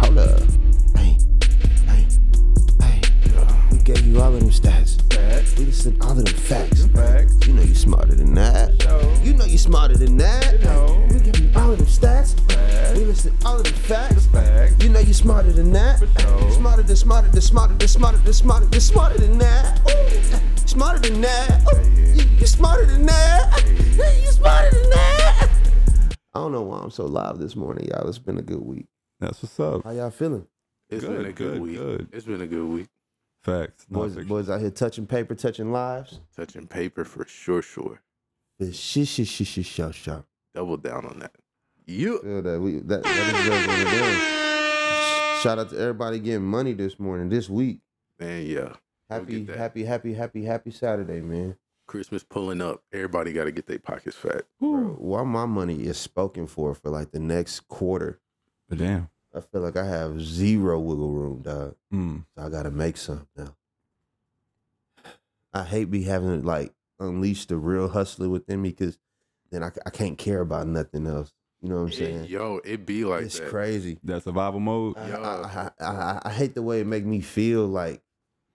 hold up. Hey, hey, hey. We gave you all of them stats. Facts. We listed all of them facts. Facts. You know you smarter than that. Show. You know you smarter than that. You know. We give you all of them stats. Facts. We listed all of them facts. Facts. You know you smarter than that. Smarter than smarter than smarter than smarter than smarter than smarter than that. Ooh. Smarter than that. Ooh. You, you're smarter than that. You're smarter than that. I don't know why I'm so live this morning, y'all. It's been a good week. That's what's up. How y'all feeling? It's Good, been a good, good, week. good. It's been a good week. Facts. Boys, fiction. boys out here touching paper, touching lives. Touching paper for sure, sure. The shit, shit, shit, shit, shut, shut. Double down on that. You. Feel that we that, that is just one of them. Shout out to everybody getting money this morning, this week. Man, yeah. Happy, get that. happy, happy, happy, happy Saturday, man. Christmas pulling up. Everybody got to get their pockets fat. Bro, while my money is spoken for for like the next quarter, But damn. I feel like I have zero wiggle room, dog. Mm. So I gotta make some now. I hate be having to like unleash the real hustler within me because then I, I can't care about nothing else. You know what I'm saying? Yo, it be like it's that. crazy. That survival mode. I, Yeah. I, I, I, I hate the way it make me feel like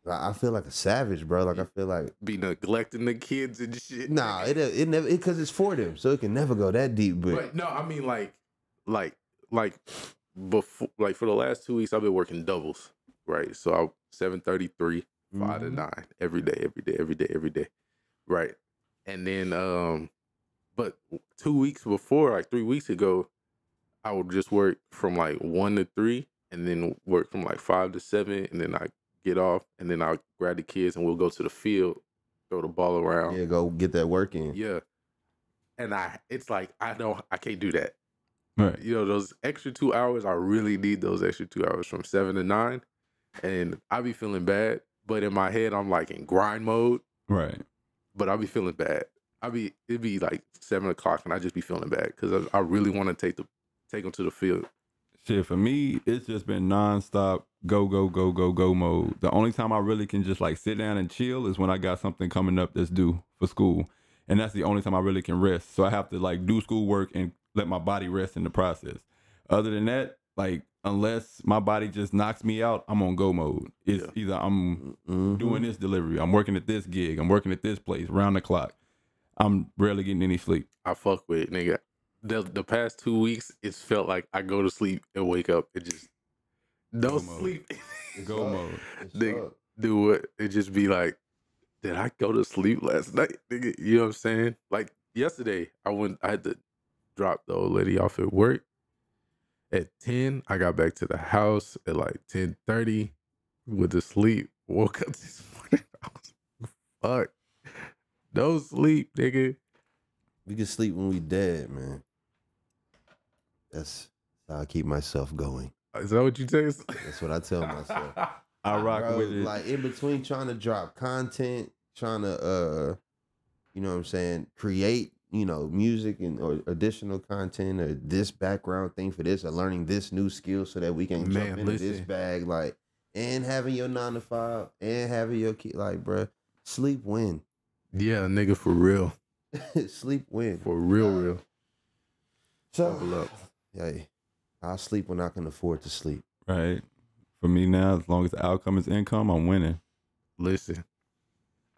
I I feel like a savage, bro. Like I feel like Be neglecting the kids and shit. nah, it it never because it's for them, so it can never go that deep. But, But no, I mean like, like, like before, like for the last two weeks, I've been working doubles, right? So I seven thirty three, five to Mhm. nine every day, every day, every day, every day, right? And then, um, but two weeks before, like three weeks ago, I would just work from like one to three, and then work from like five to seven, and then I get off, and then I'll grab the kids, and we'll go to the field, throw the ball around, yeah, go get that work in. yeah. And I, it's like I don't, I can't do that. Right. You know, those extra two hours, I really need those extra two hours from seven to nine, and I be feeling bad. But in my head, I'm like in grind mode. Right. But I be feeling bad. I be it'd be like seven o'clock, and I just be feeling bad because I, I really want to take the take them to the field. Shit, for me, it's just been nonstop go, go, go, go, go mode. The only time I really can just like sit down and chill is when I got something coming up that's due for school. And that's the only time I really can rest. So I have to like do schoolwork and let my body rest in the process. Other than that, like unless my body just knocks me out, I'm on go mode. It's Yeah. either I'm Mhm. doing this delivery, I'm working at this gig, I'm working at this place, round the clock. I'm rarely getting any sleep. I fuck with it, nigga. The the past two weeks, it's felt like I go to sleep and wake up. It just no Go sleep. It's Go mode. It's Nigga. do it, it just be like, did I go to sleep last night? Nigga, you know what I'm saying? Like yesterday, I went, I had to drop the old lady off at work at 10. I got back to the house at like 10:30 with the sleep. Woke up this morning. I was fuck. No sleep, nigga. We can sleep when we dead, man. That's how I keep myself going. Is that what you taste? That's what I tell myself. I rock Bro, with it. Like in between trying to drop content, trying to uh you know what I'm saying, create, you know, music and or additional content or this background thing for this or learning this new skill so that we can Man, jump into this bag like and having your nine to five and having your kid like bruh, sleep win. yeah, nigga, for real. sleep win. For real, real. Buckle So up. hey, I'll sleep when I can afford to sleep. right? For me now, as long as the outcome is income, I'm winning. Listen,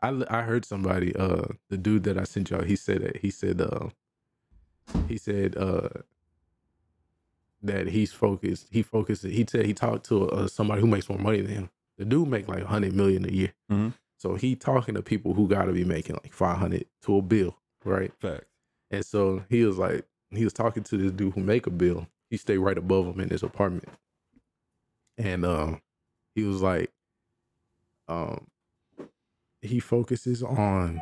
I I heard somebody uh the dude that I sent y'all he said that he said uh he said uh that he's focused he focused he said he talked to uh, somebody who makes more money than him. The dude make like hundred million a year, Mhm. so he talking to people who got to be making like five hundred to a bill, right? Facts. And so he was like, he was talking to this dude who make a bill. He stayed right above him in his apartment. And um, he was like, um, he focuses on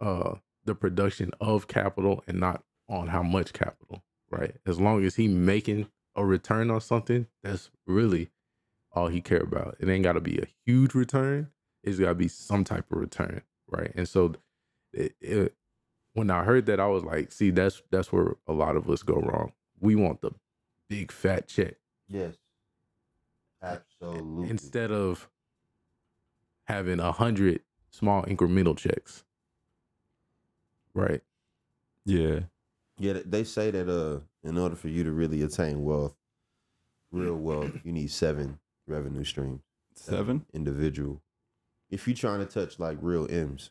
uh the production of capital and not on how much capital, right? As long as he making a return on something, that's really all he care about. It ain't gotta be a huge return. It's gotta be some type of return, right? And so it, it when I heard that, I was like, see, that's that's where a lot of us go wrong. We want the big fat check Yes. Absolutely. instead of having a hundred small incremental checks. Right. Yeah. Yeah, they say that uh, in order for you to really attain wealth, real wealth, you need seven revenue streams. Seven. individual. If you're trying to touch like real M's,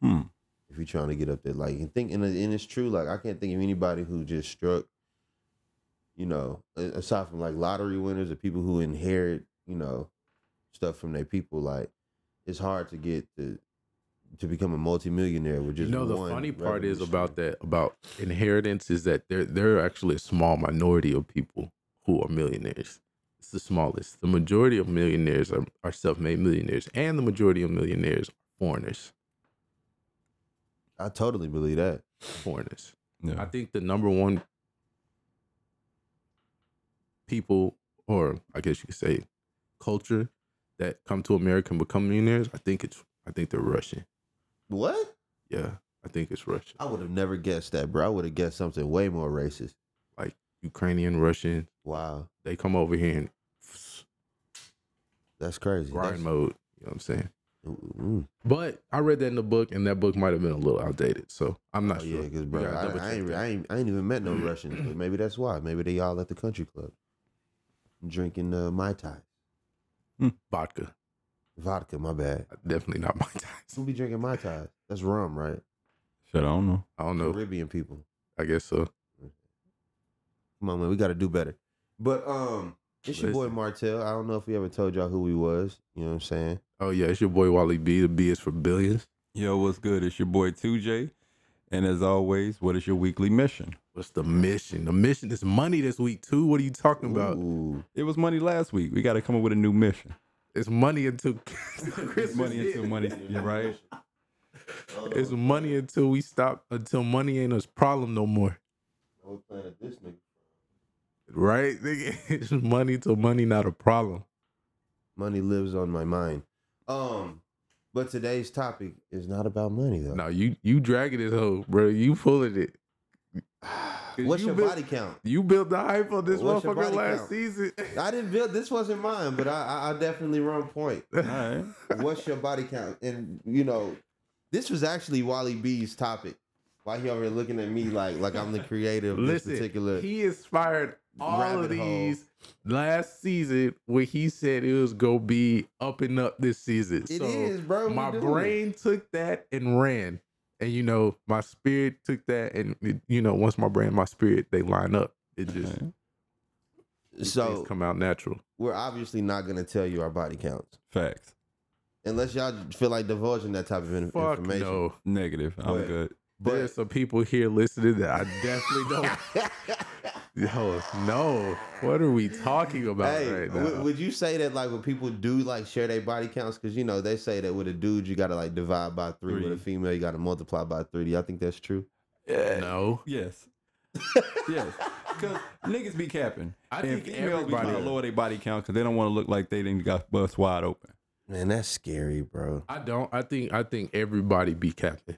Hmm. if you're trying to get up there, like and think, and, and it's true. Like I can't think of anybody who just struck. You know, aside from like lottery winners or people who inherit, you know, stuff from their people. Like it's hard to get to to become a multimillionaire with just. you know the one funny part is stream. about that about inheritance is that there there are actually a small minority of people who are millionaires. It's the smallest. The majority of millionaires are, are self-made millionaires, and the majority of millionaires are foreigners. I totally believe that. Foreigners. Yeah. I think the number one people, or I guess you could say, culture that come to America and become millionaires. I think it's I think they're Russian. What? Yeah, I think it's Russian. I would have never guessed that, bro. I would have guessed something way more racist. Like Ukrainian, Russian. Wow, They come over here and that's crazy. grind mode. You know what I'm saying? Mm. But I read that in the book, and that book might have been a little outdated. So I'm not Oh, sure. yeah, because bro, I, I, ain't. I ain't I ain't even met no Russians. But maybe that's why. Maybe they all at the country club, drinking uh, mai tai, vodka. vodka. My bad. Definitely not my time. Who be drinking mai tai? That's rum, right? Shit, I don't know. I don't know. Caribbean people. I guess so. Come on, man, we got to do better. But um, it's your boy Listen. Martell. I don't know if we ever told y'all who he was. You know what I'm saying? Oh yeah, it's your boy Wally B. The B is for billions. Yo, what's good? It's your boy 2J. And as always, what is your weekly mission? What's the mission? The mission is money this week too. What are you talking about? Ooh. It was money last week. We got to come up with a new mission. It's money until It's Christmas. money hit. into money. You're right. It's money until we stop. Until money ain't a problem no more. This? Right? Nigga, It's money till money not a problem. Money lives on my mind. Um, but today's topic is not about money though. No, you you dragging this hoe, bro. You pulling it. What's you your built- body count? You built the hype on this What's motherfucker last count? season. I didn't build. This wasn't mine, but I, I, I definitely run point. All right. What's your body count? And you know, this was actually Wally B's topic. Why he over here looking at me like like I'm the creative Listen, this particular? he inspired all of hole. these last season where he said it was gonna be up and up this season. It so is, bro. My brain took that and ran. And you know, my spirit took that and it- you know, once my brain and my spirit they line up, it just Okay. it. So come out natural. we're obviously not gonna tell you our body counts Facts. unless y'all feel like divulging that type of in- Fuck information. no. Negative. I'm But- good. But there's some people here listening that I definitely don't. Yo, no. What are we talking about hey, right w- now? would you say that like when people do like share their body counts? Because you know they say that with a dude you gotta like divide by three. With a female you gotta multiply by three. Do y'all think that's true? Yeah. no. Yes. yes. Because niggas be capping. I and think females be trying everybody. to lower their body count because they don't want to look like they didn't got bust wide open. Man, that's scary, bro. I don't. I think. I think everybody be capping.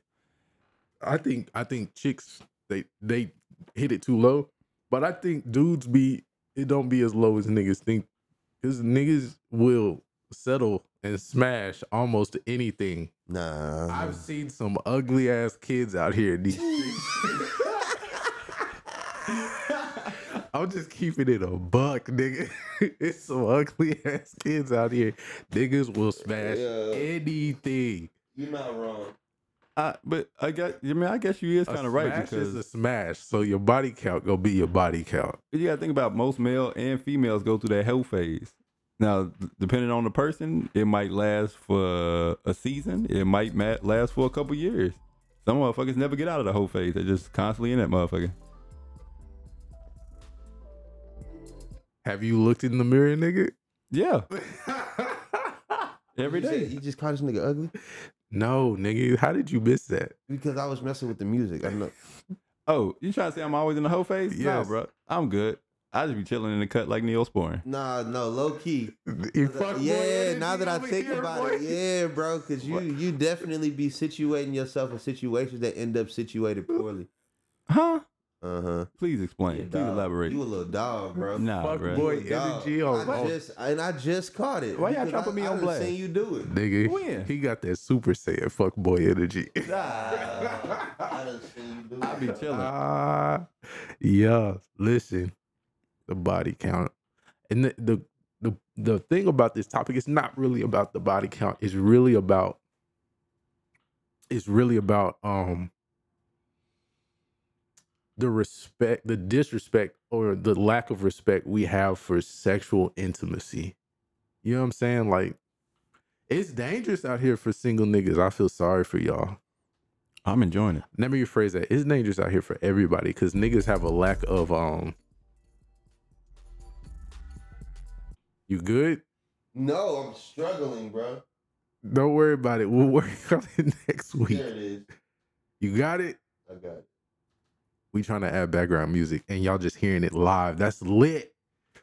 I think. I think chicks they they hit it too low, but I think dudes be it don't be as low as niggas think, because niggas will settle and smash almost anything. Nah. I've seen some ugly ass kids out here in these streets. I'm just keeping it a buck, nigga. it's some ugly ass kids out here. Niggas will smash Yeah. anything. You're not wrong. I, but I guess I mean I guess you is kind of right smash because is a smash. So your body count gonna be your body count. you got to think about most male and females go through that hell phase. Now, depending on the person, it might last for a season. It might ma- last for a couple years. Some motherfuckers never get out of the whole phase. They're just constantly in that motherfucker. Have you looked in the mirror, nigga? Yeah, every You said- day. You just called this nigga ugly no, nigga. How did you miss that? because I was messing with the music. I know. Oh, you trying to say I'm always in the whole phase? No, Yes. bro. I'm good. I just be chilling in the cut like Neosporin. Nah, no, low key. You fuck yeah, now that I think about it, yeah, bro, because you you definitely be situating yourself in situations that end up situated poorly. Huh? Uh huh. Please explain. Please elaborate. You a little dog, bro. Nah, Fuck bro. boy You a dog. energy on. I just and I just caught it. Why y'all because trying to put me I, on I done blast? Seen you do it. Nigga, When? he got that super saiyan fuck boy energy. Nah, I done seen you do I be chilling. Ah, yeah. Listen, the body count. And the, the the the thing about this topic is not really about the body count. It's really about it's really about um the respect, the disrespect, or the lack of respect we have for sexual intimacy. You know what I'm saying? Like, it's dangerous out here for single niggas. I feel sorry for y'all. I'm enjoying it. Let me rephrase that. It's dangerous out here for everybody because niggas have a lack of um. You good? No, I'm struggling, bro. Don't worry about it. We'll worry on it next week. There it is. You got it? I got it. We trying to add background music and y'all just hearing it live. That's lit.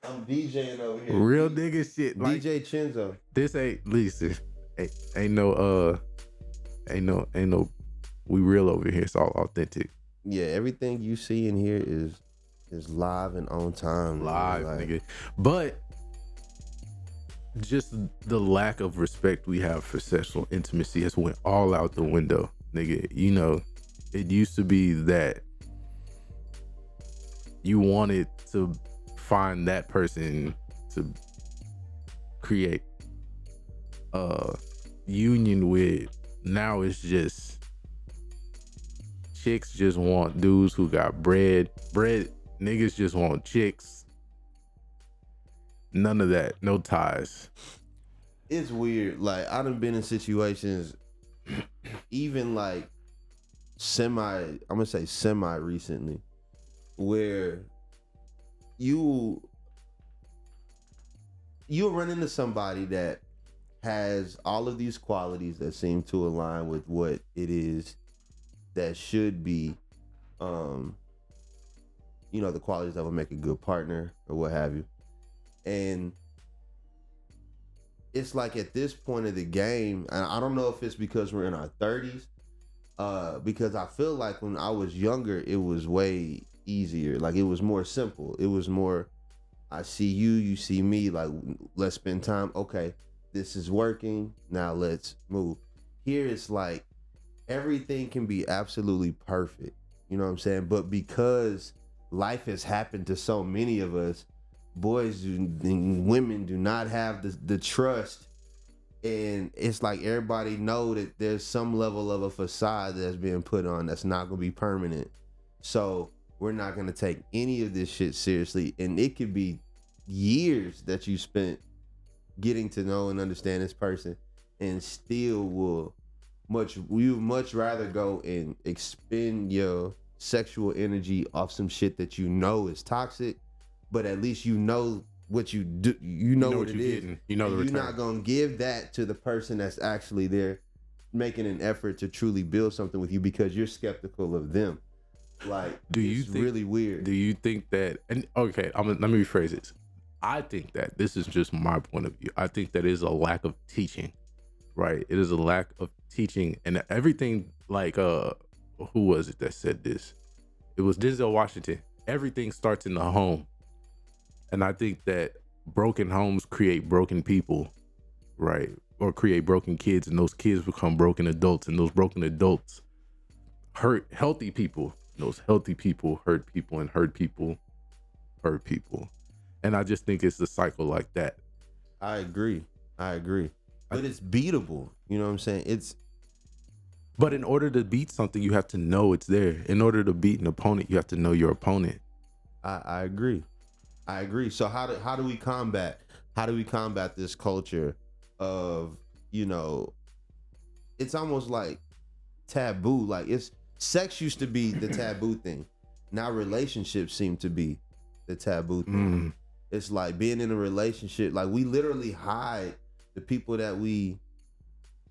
I'm DJing over here. Real nigga shit. Like, DJ Chenzo. this ain't listen. Ain't, ain't no uh ain't no ain't no we real over here. It's all authentic. Yeah, everything you see in here is is live and on time. Live, Like, nigga. But just the lack of respect we have for sexual intimacy has went all out the window, nigga. You know, it used to be that you wanted to find that person to create a union with. Now it's just chicks just want dudes who got bread. Bread niggas just want chicks. None of that. No ties. It's weird. Like I done been in situations, even like semi. I'm gonna say semi recently, where you you'll run into somebody that has all of these qualities that seem to align with what it is that should be um you know the qualities that would make a good partner or what have you. And it's like at this point of the game and i don't know if it's because we're in our 30s uh because i feel like when i was younger it was way easier. Like it was more simple. It was more i see you you see me like let's spend time. Okay this is working. Now let's move. Here it's like everything can be absolutely perfect. You know what i'm saying? But because life has happened to so many of us boys and women do not have the, the trust. And it's like everybody know that there's some level of a facade that's being put on that's not going to be permanent. So we're not going to take any of this shit seriously and it could be years that you spent getting to know and understand this person and still will much you much rather go and expend your sexual energy off some shit that you know is toxic but at least you know what you do you know, know what, what it you're is. getting. You know the And you're not gonna give that to the person that's actually there making an effort to truly build something with you because you're skeptical of them like Do you it's think- really weird Do you think that? And okay, I'm let me rephrase this. I think that this is just my point of view. I think that is a lack of teaching, right? It is a lack of teaching, and everything. Like, uh, who was it that said this? It was Denzel Washington. Everything starts in the home, and I think that broken homes create broken people, right? Or create broken kids, and those kids become broken adults, and those broken adults hurt healthy people. Those healthy people hurt people, and hurt people hurt people. And I just think it's a cycle like that. i agree i agree but it's beatable you know what i'm saying it's But in order to beat something, you have to know it's there. In order to beat an opponent, you have to know your opponent. I, I agree. I agree. So how do how do we combat how do we combat this culture of you know it's almost like taboo like it's sex used to be the taboo thing now relationships seem to be the taboo thing Mm. it's like being in a relationship like we literally hide the people that we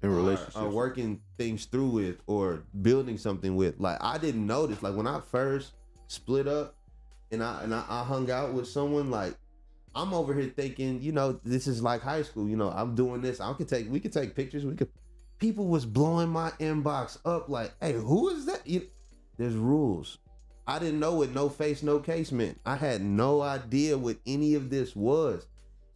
In are- relationships. are, working things through with or building something with. Like I didn't notice. Like when I first split up and I and I, I hung out with someone, like I'm over here thinking, you know, this is like high school. You know, I'm doing this. I can take we could take pictures. We could people was blowing my inbox up like, hey, who is that? You, there's rules. I didn't know what no face, no case meant. I had no idea what any of this was.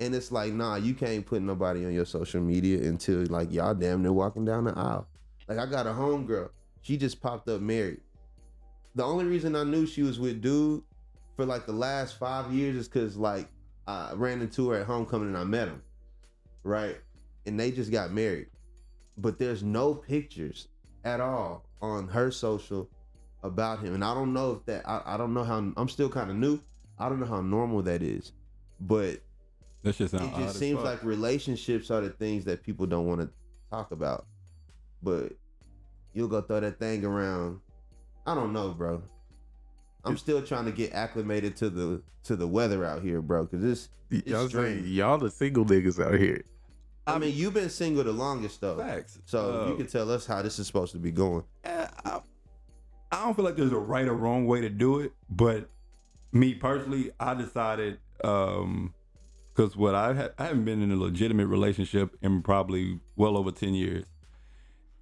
And it's like, nah, you can't put nobody on your social media until like y'all damn near walking down the aisle. Like I got a homegirl. She just popped up married. The only reason I knew she was with dude for like the last five years is cause like I ran into her at homecoming and I met him, right? And they just got married, but there's no pictures at all on her social about him, and I don't know if that I, I don't know how I'm still kind of new. I don't know how normal that is, but That shit sound it just seems like relationships are the things that people don't want to talk about. But you'll go throw that thing around. I don't know, bro. I'm still trying to get acclimated to the to the weather out here, bro. Cause this, Y'all, strange. y'all the single niggas out here. I mean, you've been single the longest though, facts. so Uh, you can tell us how this is supposed to be going. Eh, I, I don't feel like there's a right or wrong way to do it, but me personally, I decided um because what I ha- I haven't been in a legitimate relationship in probably well over ten years,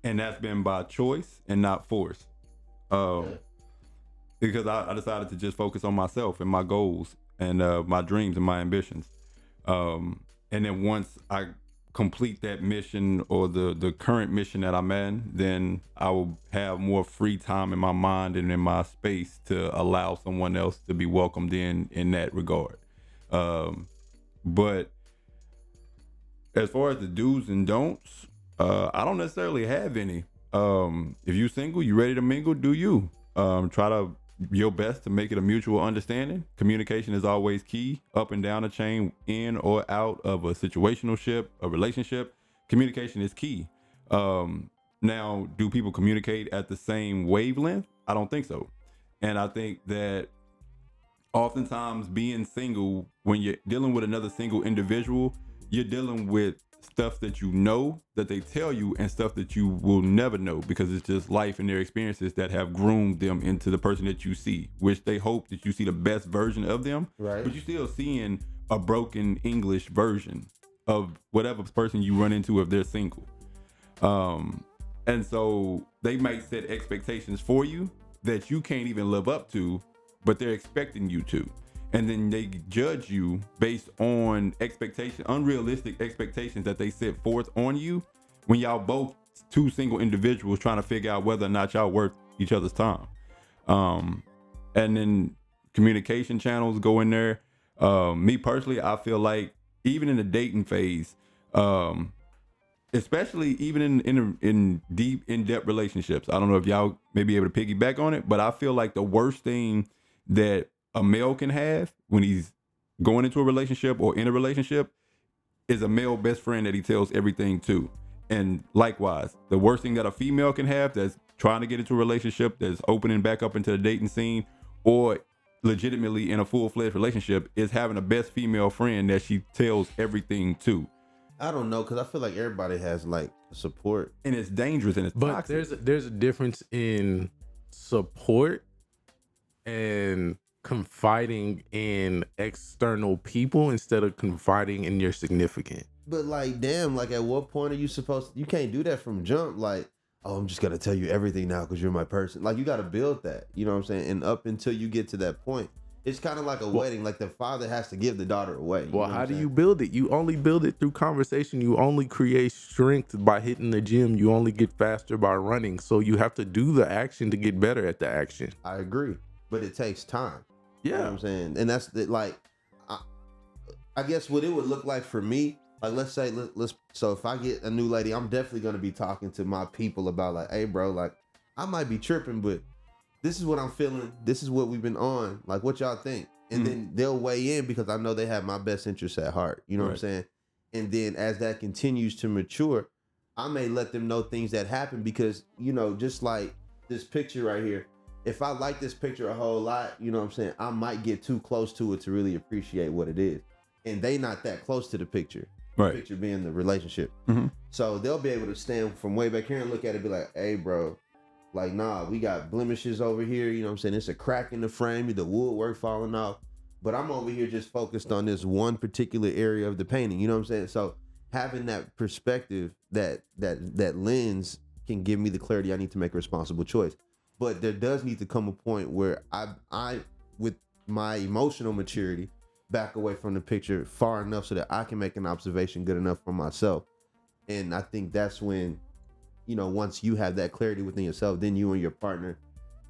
and that's been by choice and not force. Um, because I, I decided to just focus on myself and my goals and uh, my dreams and my ambitions. Um, and then once I complete that mission or the the current mission that I'm in, then I will have more free time in my mind and in my space to allow someone else to be welcomed in in that regard. Um, but as far as the do's and don'ts, uh, I don't necessarily have any. Um, if you're single, you ready to mingle, do you? Um, try to your best to make it a mutual understanding. Communication is always key, up and down the chain, in or out of a situational ship, a relationship. Communication is key. Um, now, do people communicate at the same wavelength? I don't think so. And I think that oftentimes being single, when you're dealing with another single individual, you're dealing with stuff that you know that they tell you and stuff that you will never know because it's just life and their experiences that have groomed them into the person that you see, which they hope that you see the best version of them. Right. But you're still seeing a broken English version of whatever person you run into if they're single. Um, and so they might set expectations for you that you can't even live up to, but they're expecting you to. And then they judge you based on expectation, unrealistic expectations that they set forth on you when y'all both two single individuals trying to figure out whether or not y'all worth each other's time. Um, and then communication channels go in there. Um, me personally, I feel like even in the dating phase, um, especially even in in in deep in depth relationships. I don't know if y'all may be able to piggyback on it, but I feel like the worst thing that a male can have when he's going into a relationship or in a relationship is a male best friend that he tells everything to. And likewise, the worst thing that a female can have that's trying to get into a relationship that's opening back up into the dating scene or legitimately in a full-fledged relationship is having a best female friend that she tells everything to. I don't know because I feel like everybody has like support. and it's dangerous and it's But toxic. there's a, there's a difference in support and confiding in external people instead of confiding in your significant. But like, damn, like at what point are you supposed? To, you can't do that from jump. Like, oh, I'm just gonna tell you everything now because you're my person. Like, you got to build that. You know what I'm saying? And up until you get to that point, it's kind of like a wedding. Like the father has to give the daughter away. you Well, how do you build it? You only build it through conversation. You only create strength by hitting the gym. You only get faster by running. So you have to do the action to get better at the action. I agree, but it takes time. You know what I'm saying? And that's the, like, I, I guess what it would look like for me, like, let's say, let, let's, so if I get a new lady, I'm definitely going to be talking to my people about, like, hey, bro, like, I might be tripping, but this is what I'm feeling. This is what we've been on. Like, what y'all think? And Mhm. then they'll weigh in because I know they have my best interests at heart. You know what I'm saying? And then as that continues to mature, I may let them know things that happen because, you know, just like this picture right here, if I like this picture a whole lot, you know what I'm saying, I might get too close to it to really appreciate what it is. And they not that close to the picture. Right. Picture being the relationship. Mhm. So they'll be able to stand from way back here and look at it and be like, hey bro, like nah, we got blemishes over here, you know what I'm saying? It's a crack in the frame, the woodwork falling off. But I'm over here just focused on this one particular area of the painting. You know what I'm saying? So having that perspective, that that that lens can give me the clarity I need to make a responsible choice. But there does need to come a point where I I with my emotional maturity back away from the picture far enough so that I can make an observation good enough for myself. And I think that's when, you know, once you have that clarity within yourself, then you and your partner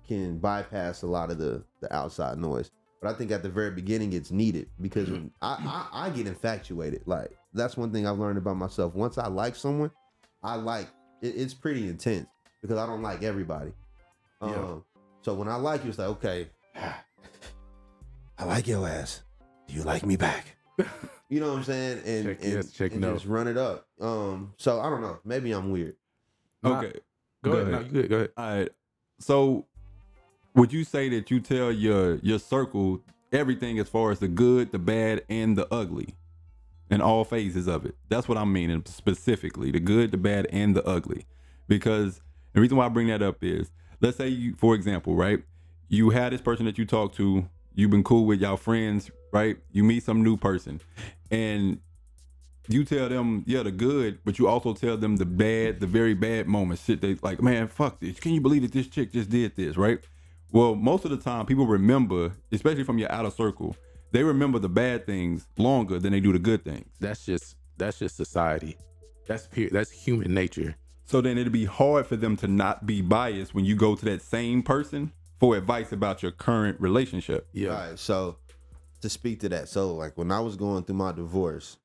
can bypass a lot of the the outside noise. But I think at the very beginning it's needed because when I, I I get infatuated. Like that's one thing I've learned about myself. Once I like someone, I like it, it's pretty intense because I don't like everybody. Um, Yeah. So when I like you, it's like okay, I like your ass. Do you like me back? You know what I'm saying? And, Check and, yes, check and no. just run it up. Um, so I don't know. Maybe I'm weird. Nah, Okay. Go, Go ahead. Ahead. you good. Go ahead. All right. So, would you say that you tell your your circle everything as far as the good, the bad, and the ugly, in all phases of it? That's what I'm meaning specifically: the good, the bad, and the ugly. Because the reason why I bring that up is, let's say you, for example, right, you had this person that you talked to, you've been cool with y'all friends, right? You meet some new person, and you tell them, yeah, the good, but you also tell them the bad, the very bad moments. Shit, they like, man, fuck this. Can you believe that this chick just did this, right? Well, most of the time, people remember, especially from your outer circle, they remember the bad things longer than they do the good things. That's just that's just society. That's pure. That's human nature. So then it'd be hard for them to not be biased when you go to that same person for advice about your current relationship. Yeah. All right, so to speak to that, so like when I was going through my divorce,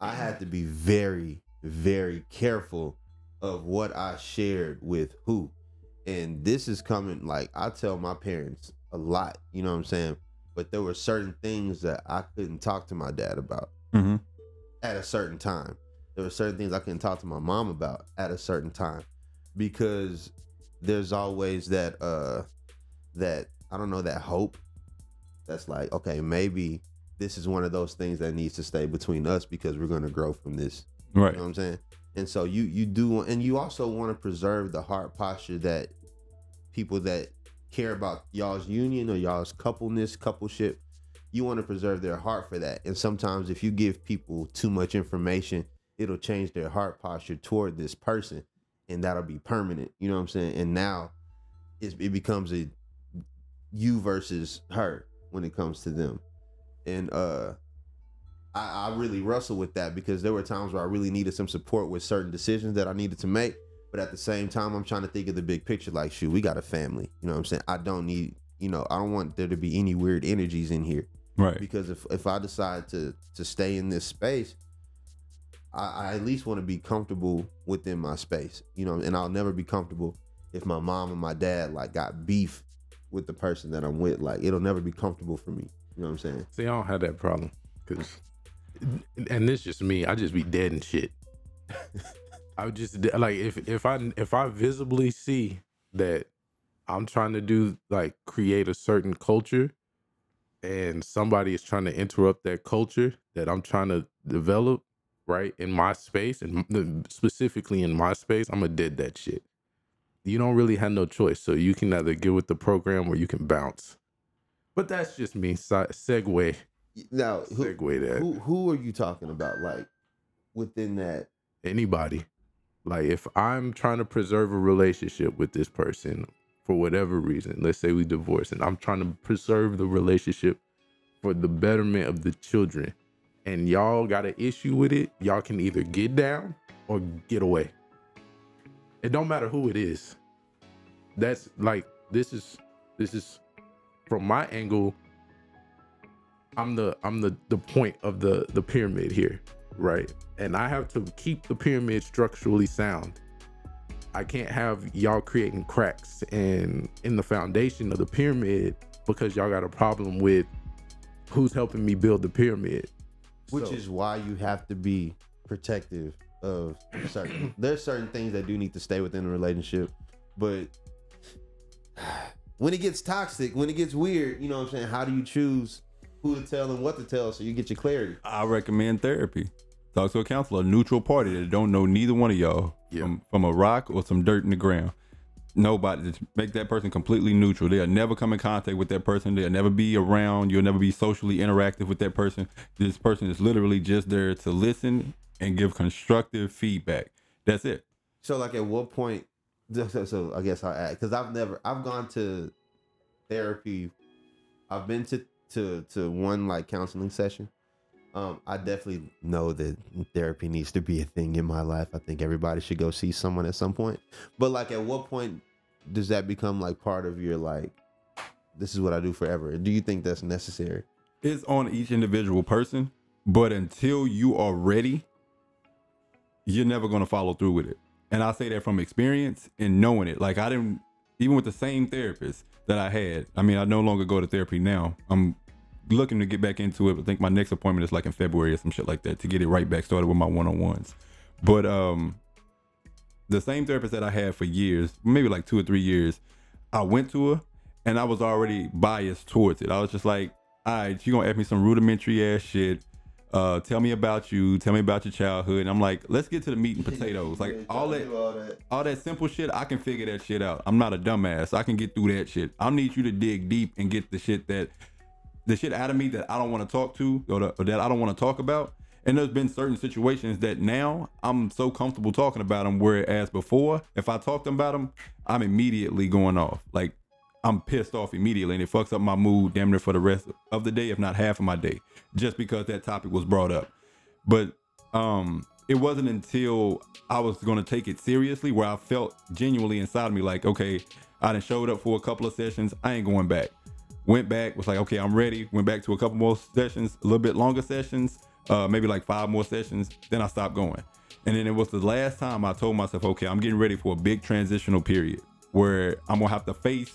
I had to be very, very careful of what I shared with who. And this is coming like I tell my parents a lot, you know what I'm saying? But there were certain things that I couldn't talk to my dad about Mm-hmm. at a certain time. There were certain things I couldn't talk to my mom about at a certain time because there's always that uh that I don't know that hope that's like okay maybe this is one of those things that needs to stay between us because we're going to grow from this. Right. You know what I'm saying? And so you you do and you also want to preserve the heart posture that people that care about y'all's union or y'all's coupleness, coupleship, you want to preserve their heart for that. And sometimes if you give people too much information, it'll change their heart posture toward this person and that'll be permanent. You know what I'm saying? And now it's, it becomes a you versus her when it comes to them. And uh I, I really wrestle with that because there were times where I really needed some support with certain decisions that I needed to make. But at the same time, I'm trying to think of the big picture. Like, shoot, we got a family. You know what I'm saying? I don't need, you know, I don't want there to be any weird energies in here Right. because if if I decide to to stay in this space, I, I at least want to be comfortable within my space, you know. And I'll never be comfortable if my mom and my dad like got beef with the person that I'm with. Like it'll never be comfortable for me. You know what I'm saying? See, I don't have that problem because, and this just me. I just be dead and shit. I would just like if if I if I visibly see that I'm trying to do like create a certain culture, and somebody is trying to interrupt that culture that I'm trying to develop, right in my space and specifically in my space, I'm gonna dead that shit. You don't really have no choice, so you can either get with the program or you can bounce. But that's just me. Si- segue, Now, who, segue that. who who are you talking about? Like within that? anybody. Like if I'm trying to preserve a relationship with this person for whatever reason, let's say we divorce and I'm trying to preserve the relationship for the betterment of the children and y'all got an issue with it, y'all can either get down or get away. It don't matter who it is. That's like this is this is from my angle I'm the I'm the the point of the the pyramid here, right? And I have to keep the pyramid structurally sound. I can't have y'all creating cracks and in the foundation of the pyramid because y'all got a problem with who's helping me build the pyramid. Which So- is why you have to be protective of certain. there's certain things that do need to stay within a relationship, but when it gets toxic, when it gets weird, you know what I'm saying? How do you choose who to tell and what to tell so you get your clarity? I recommend therapy. Talk to a counselor, a neutral party that don't know neither one of y'all Yeah. from, from a rock or some dirt in the ground. Nobody just make that person completely neutral. They'll never come in contact with that person. They'll never be around. You'll never be socially interactive with that person. This person is literally just there to listen and give constructive feedback. That's it. So like at what point? So, so I guess I'll add because I've never I've gone to therapy. I've been to to to one like counseling session. Um, I definitely know that therapy needs to be a thing in my life. I think everybody should go see someone at some point. But like, at what point does that become like part of your like this is what I do forever. Do you think that's necessary? it's on each individual person, but until you are ready, you're never going to follow through with it. And I say that from experience and knowing it. Like I didn't even with the same therapist that I had. I mean, I no longer go to therapy now. I'm looking to get back into it. I think my next appointment is like in February or some shit like that to get it right back started with my one-on-ones. But um the same therapist that I had for years, maybe like 2 or 3 years, I went to her and I was already biased towards it. I was just like, all right, you gonna ask me some rudimentary ass shit. Uh, tell me about you. Tell me about your childhood. And I'm like, let's get to the meat and potatoes. Like all that, all that. all that simple shit, I can figure that shit out. I'm not a dumbass. I can get through that shit. I need you to dig deep and get the shit that, the shit out of me that I don't want to talk to or, the, or that I don't want to talk about. And there's been certain situations that now I'm so comfortable talking about them. Whereas before, if I talked about them, I'm immediately going off. Like I'm pissed off immediately, and it fucks up my mood damn near for the rest of the day, if not half of my day, just because that topic was brought up. But um, it wasn't until I was gonna take it seriously where I felt genuinely inside of me like, okay, I done showed up for a couple of sessions, I ain't going back. Went back, was like, okay, I'm ready. Went back to a couple more sessions, a little bit longer sessions, uh, maybe like five more sessions. Then I stopped going. And then it was the last time I told myself, okay, I'm getting ready for a big transitional period where I'm gonna have to face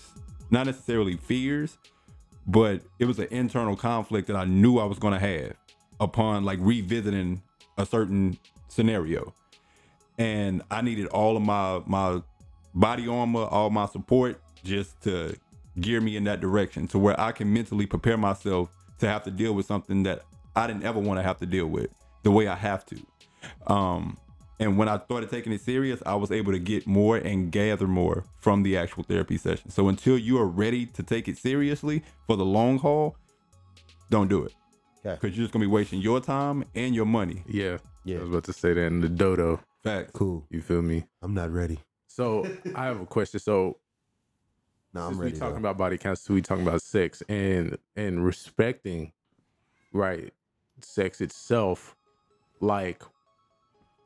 not necessarily fears, but it was an internal conflict that I knew I was gonna have upon like revisiting a certain scenario. And I needed all of my my body armor, all my support just to gear me in that direction to where I can mentally prepare myself to have to deal with something that I didn't ever want to have to deal with the way I have to. Um, and when I started taking it serious, I was able to get more and gather more from the actual therapy session. So until you are ready to take it seriously for the long haul, don't do it. Okay. Because you're just gonna be wasting your time and your money. Yeah. Yeah. I was about to say that in the dodo. Facts. Cool. You feel me? I'm not ready. So I have a question. So No, I'm ready. we talking though. about body counts, we talking about sex and and respecting, right? Sex itself. Like,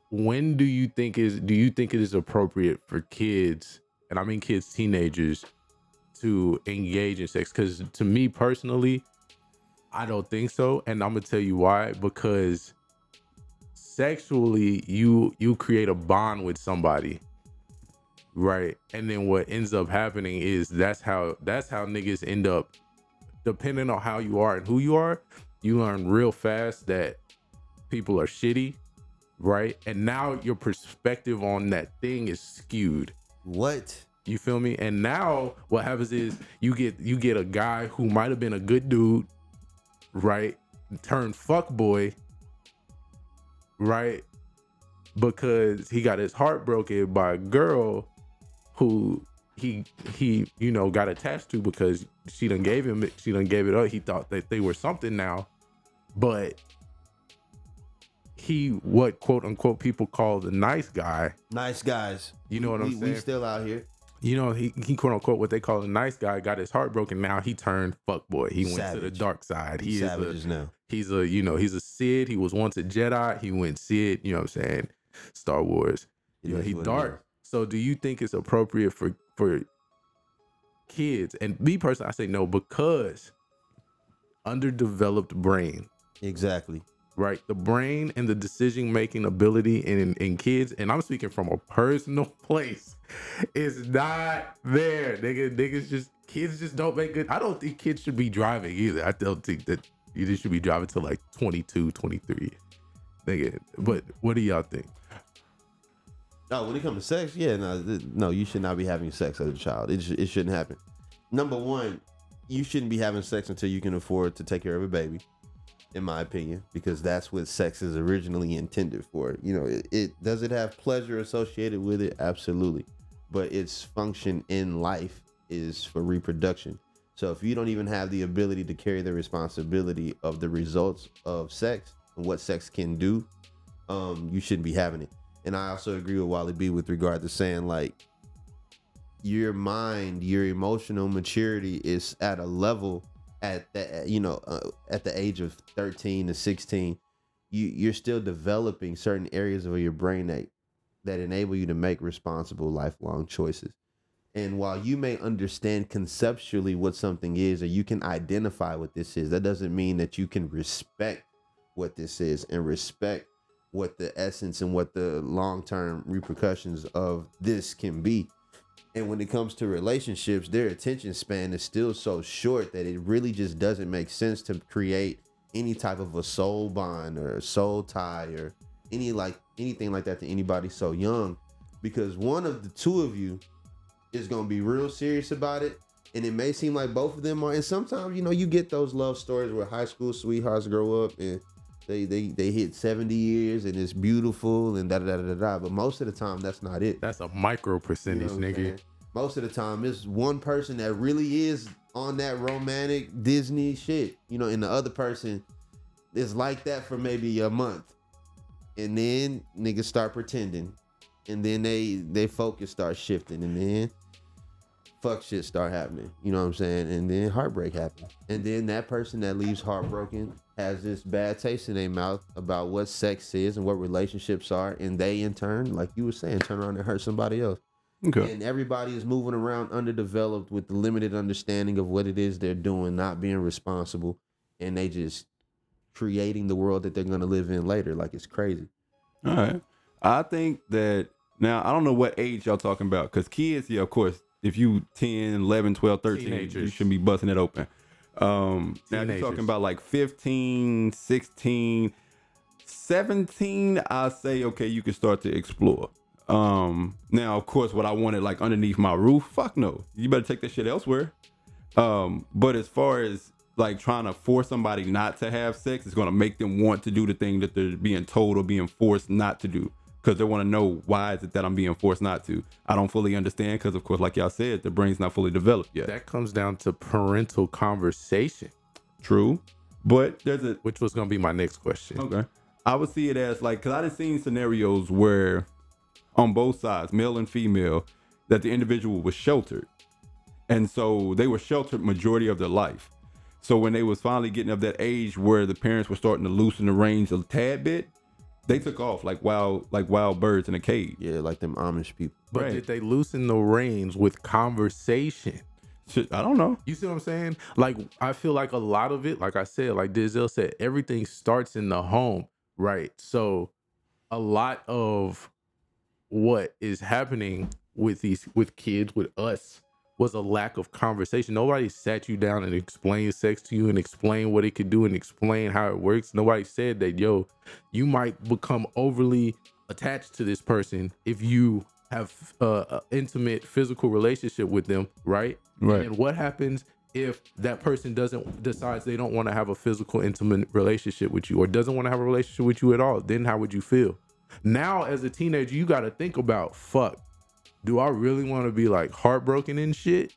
when do you think is do you think it is appropriate for kids, and I mean kids, teenagers, to engage in sex? Because to me personally, I don't think so, and I'm gonna tell you why. Because sexually, you you create a bond with somebody Right. And then what ends up happening is that's how that's how niggas end up depending on how you are and who you are, you learn real fast that people are shitty, right? And now your perspective on that thing is skewed. What? You feel me? And now what happens is you get you get a guy who might have been a good dude, right? Turned fuck boy, right? Because he got his heart broken by a girl who he he you know got attached to because she done gave him it, she done gave it up. He thought that they were something now, but he what quote unquote people call the nice guy. Nice guys. You know what we, I'm saying? We still out here. you know, he, he quote unquote what they call a nice guy got his heart broken. Now he turned fuck boy. He went to the dark side. He He's is a, now. he's a you know he's a Sith. He was once a Jedi. He went Sith. You know what I'm saying? Star Wars. It You know, he dark. So do you think it's appropriate for for kids? And me personally, I say no because underdeveloped brain. Exactly. right? The brain and the decision making ability in, in kids, and I'm speaking from a personal place, is not there. Nigga, niggas just kids just don't make good. I don't think kids should be driving either. I don't think that you just should be driving to like 22, 23. Nigga, but what do y'all think? No, when it comes to sex, yeah, no, no, you should not be having sex as a child. It, sh- it shouldn't happen. Number one, you shouldn't be having sex until you can afford to take care of a baby, in my opinion, because that's what sex is originally intended for. You know, it, it does it have pleasure associated with it? Absolutely, but its function in life is for reproduction. So if you don't even have the ability to carry the responsibility of the results of sex and what sex can do, um, you shouldn't be having it. And I also agree with Wally B with regard to saying like your mind, your emotional maturity is at a level at that you know uh, at the age of 13 to 16 you you're still developing certain areas of your brain that that enable you to make responsible lifelong choices And while you may understand conceptually what something is, or you can identify what this is, that doesn't mean that you can respect what this is and respect what the essence and what the long term repercussions of this can be. And when it comes to relationships, their attention span is still so short that it really just doesn't make sense to create any type of a soul bond or a soul tie or any like anything like that to anybody so young. Because one of the two of you is going to be real serious about it and it may seem like both of them are. And sometimes you know you get those love stories where high school sweethearts grow up and they they they hit 70 years and it's beautiful and da da da da da. But most of the time that's not it. That's a micro you know percentage, nigga. Most of the time, it's one person that really is on that romantic Disney shit, you know, and the other person is like that for maybe a month, and then niggas start pretending, and then they they focus start shifting, and then fuck shit start happening. You know what I'm saying? And then heartbreak happens, and then that person that leaves heartbroken has this bad taste in their mouth about what sex is and what relationships are, and they in turn, like you were saying, turn around and hurt somebody else Okay. and everybody is moving around underdeveloped with the limited understanding of what it is they're doing, not being responsible, and they just creating the world that they're gonna live in later. Like it's crazy. All right. I think that now I don't know what age y'all talking about because kids, yeah, of course, if you 10, 11, 12, 13, you shouldn't be busting it open. Um, now you're talking about like 15, 16, 17, I say, okay, you can start to explore. Um, now, of course, what I wanted like underneath my roof, fuck no. You better take that shit elsewhere. Um, but as far as like trying to force somebody not to have sex, it's gonna make them want to do the thing that they're being told or being forced not to do. Because they want to know why is it that I'm being forced not to. I don't fully understand because, of course, like y'all said, the brain's not fully developed yet. That comes down to parental conversation, True, but there's a which was gonna be my next question. Okay. I would see it as like, cause I've seen scenarios where on both sides, male and female, that the individual was sheltered. And so they were sheltered majority of their life. So when they was finally getting of that age where the parents were starting to loosen the reins a tad bit, they took off like wild like wild birds in a cage. Yeah, like them Amish people. But Right. did they loosen the reins with conversation? Shit, I don't know. You see what I'm saying? Like I feel like a lot of it, like I said, like Denzel said, everything starts in the home, right? So a lot of what is happening with these with kids, with us, was a lack of conversation. Nobody sat you down and explained sex to you and explained what it could do and explain how it works. Nobody said that, yo, you might become overly attached to this person if you have uh, an intimate physical relationship with them, right? Right. And what happens if that person doesn't decides they don't want to have a physical intimate relationship with you or doesn't want to have a relationship with you at all? Then how would you feel? Now as a teenager, you got to think about fuck. Do I really want to be like heartbroken and shit?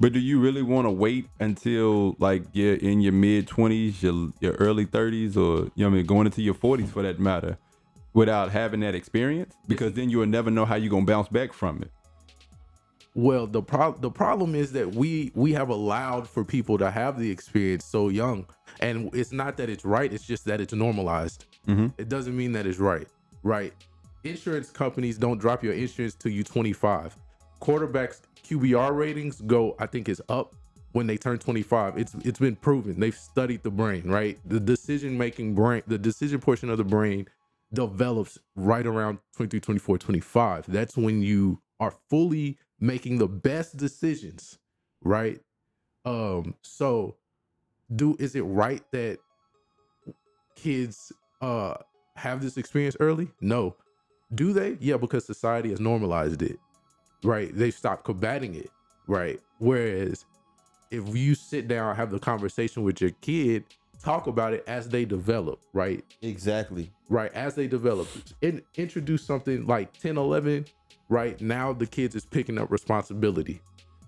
But do you really want to wait until like you're in your mid twenties, your your early thirties, or you know what I mean, going into your forties for that matter, without having that experience? Because then you will never know how you're gonna bounce back from it. Well, the pro- the problem is that we we have allowed for people to have the experience so young, and it's not that it's right. It's just that it's normalized. Mhm. It doesn't mean that it's right. Right? Insurance companies don't drop your insurance till you 25. Quarterbacks QBR ratings go, I think, is up when they turn 25. It's it's been proven. They've studied the brain. Right? The decision making brain, the decision portion of the brain develops right around 23, 24, 25. That's when you are fully making the best decisions, right? Um, so do is it right that kids uh have this experience early? No. Do they? Yeah, because society has normalized it. Right? They've stopped combating it. Right. Whereas if you sit down, have the conversation with your kid, talk about it as they develop, right? Exactly. right as they develop in, introduce something like 10 11 right now the kids is picking up responsibility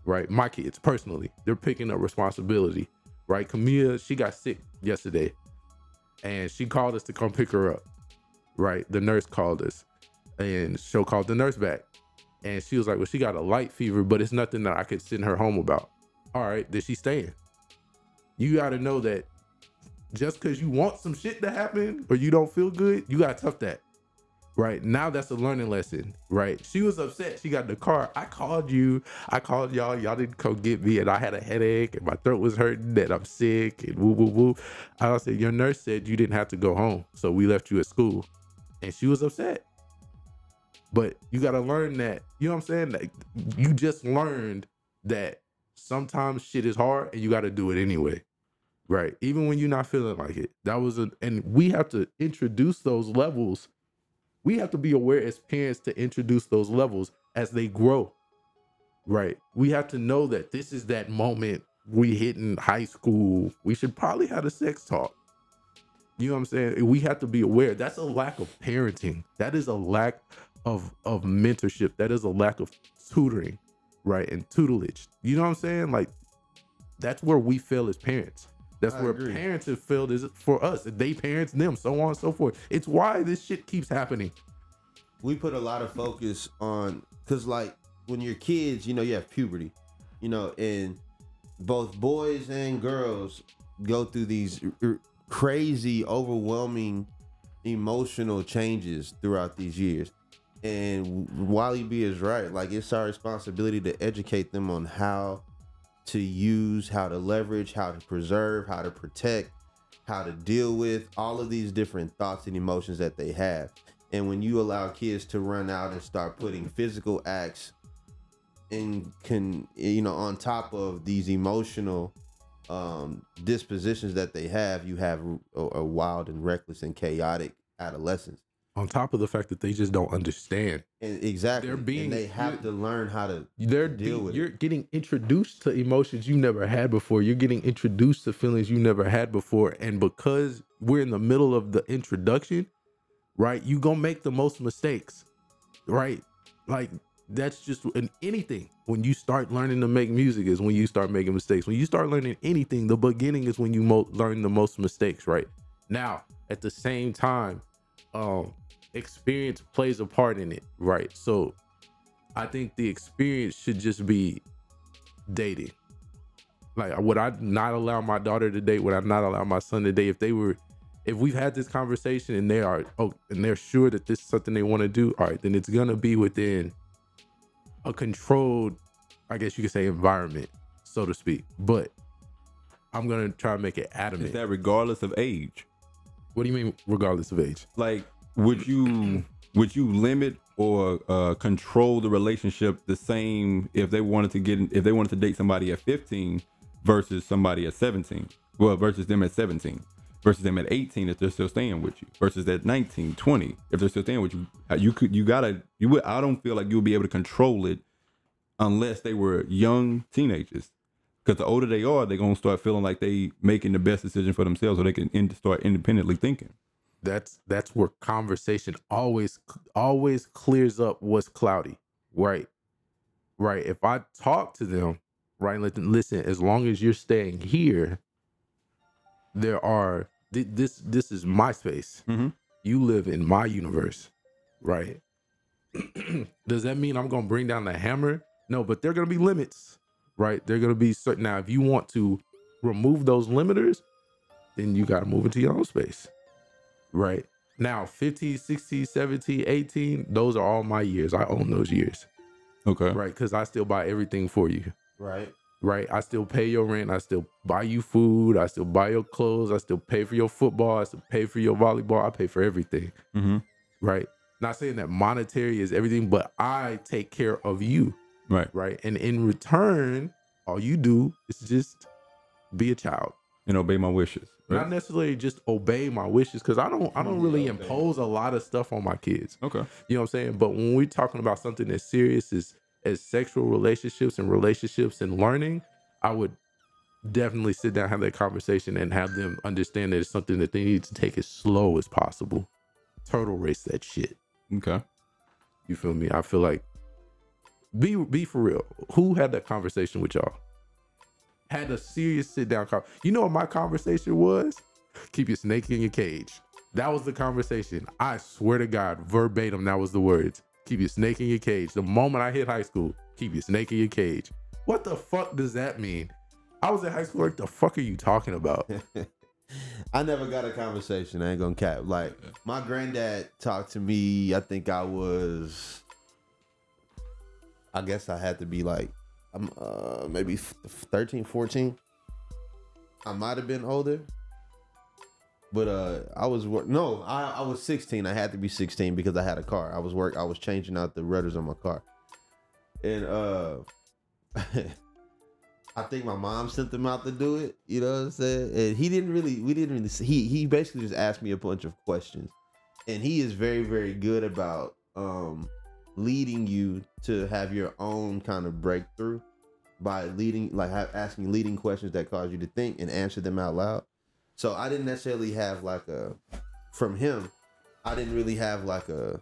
right my kids personally they're picking up responsibility right camilla she got sick yesterday and she called us to come pick her up right the nurse called us and she called the nurse back and she was like well she got a light fever but it's nothing that i could send her home about all right then she's staying you got to know that just because you want some shit to happen or you don't feel good, you gotta tough that. Right now, that's a learning lesson. Right? She was upset. She got in the car. I called you. I called y'all. Y'all didn't come get me, and I had a headache, and my throat was hurting, and I'm sick, and woo woo woo. I said, your nurse said you didn't have to go home, so we left you at school, and she was upset. But you got to learn that. You know what I'm saying? Like you just learned that sometimes shit is hard, and you got to do it anyway. Right. Even when you're not feeling like it. That was a and we have to introduce those levels. We have to be aware as parents to introduce those levels as they grow. Right. We have to know that this is that moment we hit in high school. We should probably have a sex talk. You know what I'm saying? We have to be aware. That's a lack of parenting. That is a lack of of mentorship. That is a lack of tutoring, right? And tutelage. You know what I'm saying? Like that's where we fail as parents. That's I where agree. parents have failed is for us. They parents them, so on and so forth. It's why this shit keeps happening. we put a lot of focus on because like when you're kids you know you have puberty you know and both boys and girls go through these r- crazy overwhelming emotional changes throughout these years and Wally B is right like it's our responsibility to educate them on how to use how to leverage how to preserve how to protect how to deal with all of these different thoughts and emotions that they have. And when you allow kids to run out and start putting physical acts and can you know on top of these emotional um dispositions that they have you have a, a wild and reckless and chaotic adolescence On top of the fact that they just don't understand. and exactly They're being- and they have to learn how to They're Deal with you're getting introduced to emotions you never had before. You're getting introduced to feelings you never had before. And because we're in the middle of the introduction, right? You gonna make the most mistakes. Right? Like that's just in anything. When you start learning to make music is when you start making mistakes. When you start learning anything, the beginning is when you mo- learn the most mistakes, right? Now, at the same time, um experience plays a part in it, right? So I think the experience should just be dating. Like, would I not allow my daughter to date? Would I not allow my son to date if they were, if we've had this conversation and they are, oh, and they're sure that this is something they want to do? All right, then it's gonna be within a controlled, I guess you could say, environment, so to speak. But I'm gonna try to make it Is adamant. that regardless of age? what do you mean, regardless of age? Like, would you would you limit or uh, control the relationship the same if they wanted to get if they wanted to date somebody at 15 versus somebody at 17? Well, versus them at 17 versus them at 18 if they're still staying with you versus at 19 20 if they're still staying with you. Uh, you could you gotta you would i don't feel like you'll be able to control it unless they were young teenagers. Because the older they are they're gonna start feeling like they making the best decision for themselves or they can start independently thinking that's that's where conversation always always clears up what's cloudy right? Right if i talk to them right let them listen as long as you're staying here there are thi- this this is my space. Mhm. you live in my universe right? Does that mean i'm gonna bring down the hammer? No but there are gonna be limits right? There are gonna be certain now if you want to remove those limiters then you gotta move into your own space Right. Now, 15, 16, 17, 18, those are all my years. I own those years. okay Right. Because I still buy everything for you. right Right. I still pay your rent. I still buy you food. I still buy your clothes. I still pay for your football. I still pay for your volleyball. I pay for everything. mm-hmm. Right. Not saying that monetary is everything, but I take care of you. right Right. And in return, all you do is just be a child. And obey my wishes Not necessarily just obey my wishes, because I don't I don't really Yeah, impose a lot of stuff on my kids. okay You know what I'm saying? But when we're talking about something as serious as as sexual relationships and relationships and learning, I would definitely sit down, have that conversation, and have them understand that it's something that they need to take as slow as possible. Turtle race that shit. okay You feel me? I feel like be be for real. Who had that conversation with y'all? Had a serious sit down con You know what my conversation was? Keep your snake in your cage. That was the conversation. I swear to God, verbatim, that was the words. Keep your snake in your cage. The moment I hit high school, keep your snake in your cage. What the fuck does that mean? I was in high school. Like, the fuck are you talking about? I never got a conversation. I ain't gonna cap. Like my granddad talked to me. I think I was. I guess I had to be like, Uh maybe f- 13, 14. I might have been older. But uh I was no, I, I was 16. I had to be 16 because I had a car. I was work I was changing out the rudders on my car. And uh I think my mom sent him out to do it. You know what I'm saying? And he didn't really. We didn't really. He he basically just asked me a bunch of questions, and he is very very good about um leading you to have your own kind of breakthrough by leading like ha- asking leading questions that cause you to think and answer them out loud. So I didn't necessarily have like a from him. I didn't really have like a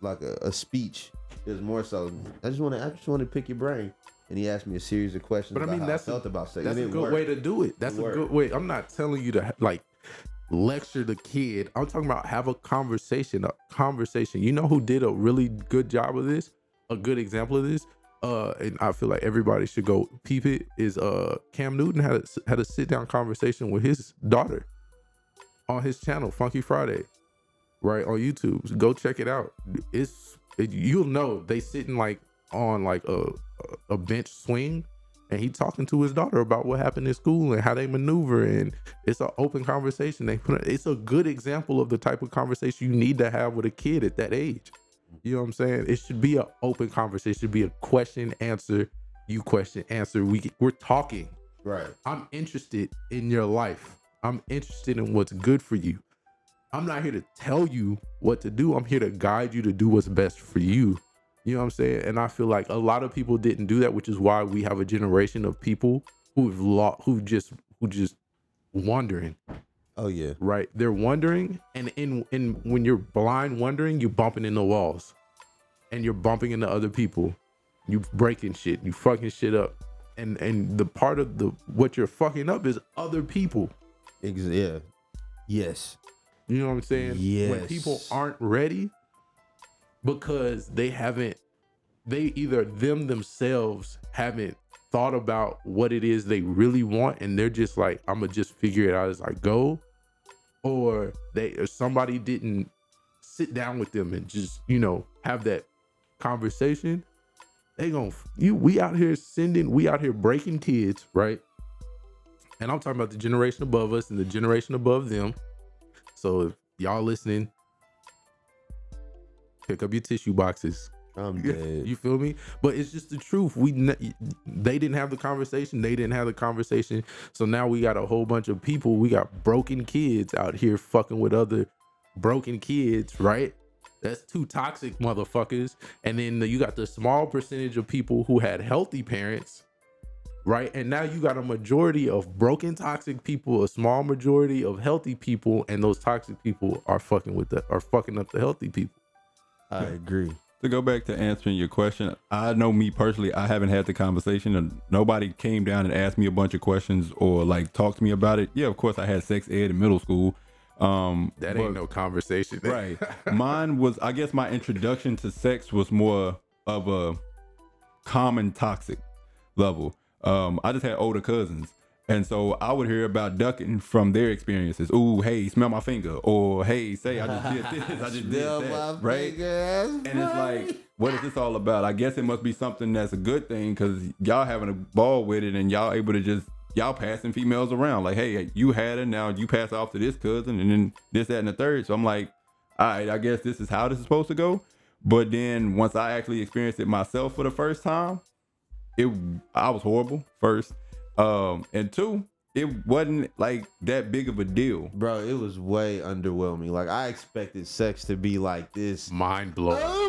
like a, a speech. It was more so. I just want to. I just want to pick your brain and he asked me a series of questions. But I mean, how that's I felt a, about sex. That's a good worked. way to do it. That's It a worked. good way. I'm not telling you to like lecture the kid. I'm talking about have a conversation. A conversation. You know who did a really good job of this? A good example of this. Uh, and I feel like everybody should go peep it. Is uh Cam Newton had a, had a sit down conversation with his daughter on his channel, Funky Friday, right on YouTube. Go check it out. It's it, you'll know they sitting like on like a a- a bench swing and he talking to his daughter about what happened in school and how they maneuver and it's an open conversation. They put it's a good example of the type of conversation you need to have with a kid at that age. You know what i'm saying? It should be an open conversation. It should be a question answer you question answer. We we're talking. Right. i'm interested in your life. I'm interested in what's good for you. I'm not here to tell you what to do. I'm here to guide you to do what's best for you you know what I'm saying? And I feel like a lot of people didn't do that, which is why we have a generation of people who've lost, who just, who just wondering, Oh yeah. right? They're wondering, and in in when you're blind wondering, you bumping into walls, and you're bumping into other people, you breaking shit, you fucking shit up, and and the part of the what you're fucking up is other people. Ex- yeah. Yes. You know what I'm saying? Yes. When people aren't ready because they haven't they either them themselves haven't thought about what it is they really want and they're just like I'm gonna just figure it out as I go or they or somebody didn't sit down with them and just, you know, have that conversation. They gon' you we out here sending we out here breaking kids, right? And I'm talking about the generation above us and the generation above them. So if y'all listening, pick up your tissue boxes. I'm dead. You feel me? But it's just the truth. We ne- they didn't have the conversation. They didn't have the conversation. So now we got a whole bunch of people. We got broken kids out here fucking with other broken kids, right? That's two toxic motherfuckers. And then you got the small percentage of people who had healthy parents, right? And now you got a majority of broken toxic people, a small majority of healthy people, and those toxic people are fucking with the are fucking up the healthy people. I agree. To go back to answering your question, I know me personally, I haven't had the conversation and nobody came down and asked me a bunch of questions or like talked to me about it. Yeah, of course I had sex ed in middle school. Um That but- ain't no conversation. right. Mine was I guess my introduction to sex was more of a common toxic level. Um, I just had older cousins. And so I would hear about ducking from their experiences. Ooh, hey, smell my finger. Or hey, say I just did this. I just did that. Right? And it's like, what is this all about? I guess it must be something that's a good thing because y'all having a ball with it and y'all able to just y'all passing females around. Like, hey, you had it, now you pass off to this cousin and then this, that, and the third. So I'm like, all right, I guess this is how this is supposed to go. But then once I actually experienced it myself for the first time, it I was horrible first. Um, and two, it wasn't like that big of a deal. Bro, it was way underwhelming. Like I expected sex to be like this. Mind blowing.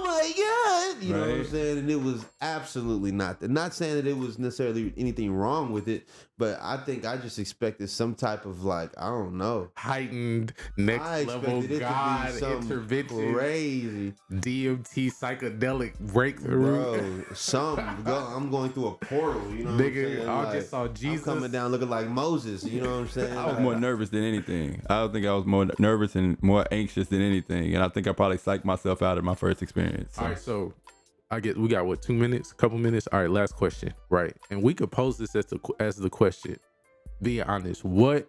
My god! You know what I'm saying? And it was absolutely not. Not saying that it was necessarily anything wrong with it, but I think I just expected some type of like I don't know. Heightened next I level it God to be intervention, crazy, DMT psychedelic breakthrough. bro. Some go, I'm going through a portal. You know, what I'm Nigga, saying? I Like, just saw I'm Jesus. coming down looking like Moses. You know what I'm saying? I was Like, more nervous than anything. I don't think I was more nervous and more anxious than anything, and I think I probably psyched myself out of my first experience. So, All right, so I get we got what two minutes, couple minutes. All right, last question, right? And we could pose this as the as the question. Being honest, what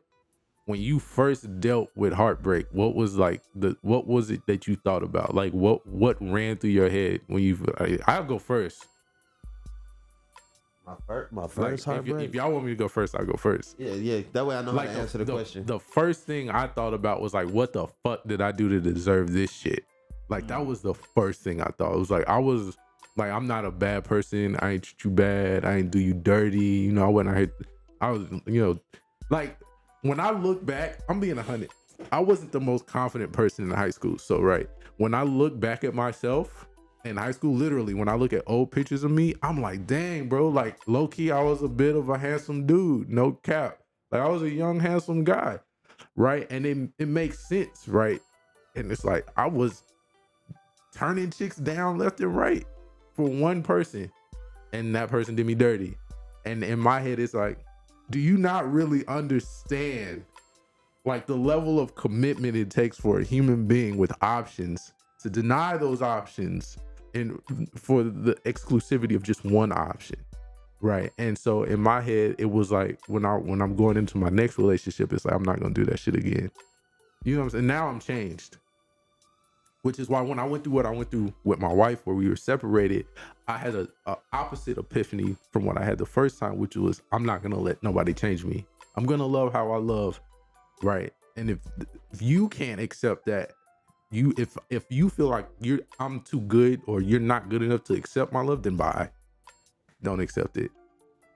when you first dealt with heartbreak, what was like the what was it that you thought about? Like what what ran through your head when you? I, I'll go first. My first, my Like, first if, y- heartbreak. if y'all want me to go first, I'll go first. yeah, yeah. That way I know like how to answer the, question. The first thing I thought about was like, what the fuck did I do to deserve this shit? Like Mm. that was the first thing I thought. It was like I was like, I'm not a bad person. I ain't treat you bad. I ain't do you dirty. You know, I out here. I was, you know, like when I look back, I'm being a hundred. I wasn't the most confident person in high school. So right, when I look back at myself in high school, literally, when I look at old pictures of me, I'm like, dang, bro. Like low key, I was a bit of a handsome dude. No cap. Like I was a young, handsome guy, right? And it it makes sense, right? And it's like I was turning chicks down left and right for one person, and that person did me dirty. And in my head, it's like, do you not really understand like the level of commitment it takes for a human being with options to deny those options and for the exclusivity of just one option? Right. And so in my head, it was like when I when I'm going into my next relationship, it's like I'm not gonna do that shit again. You know what I'm saying? Now I'm changed. Which is why when I went through what I went through with my wife, where we were separated, I had a, a opposite epiphany from what I had the first time, which was I'm not gonna let nobody change me. I'm gonna love how I love, right? And if if you can't accept that, you if if you feel like you're I'm too good or you're not good enough to accept my love, then bye. Don't accept it,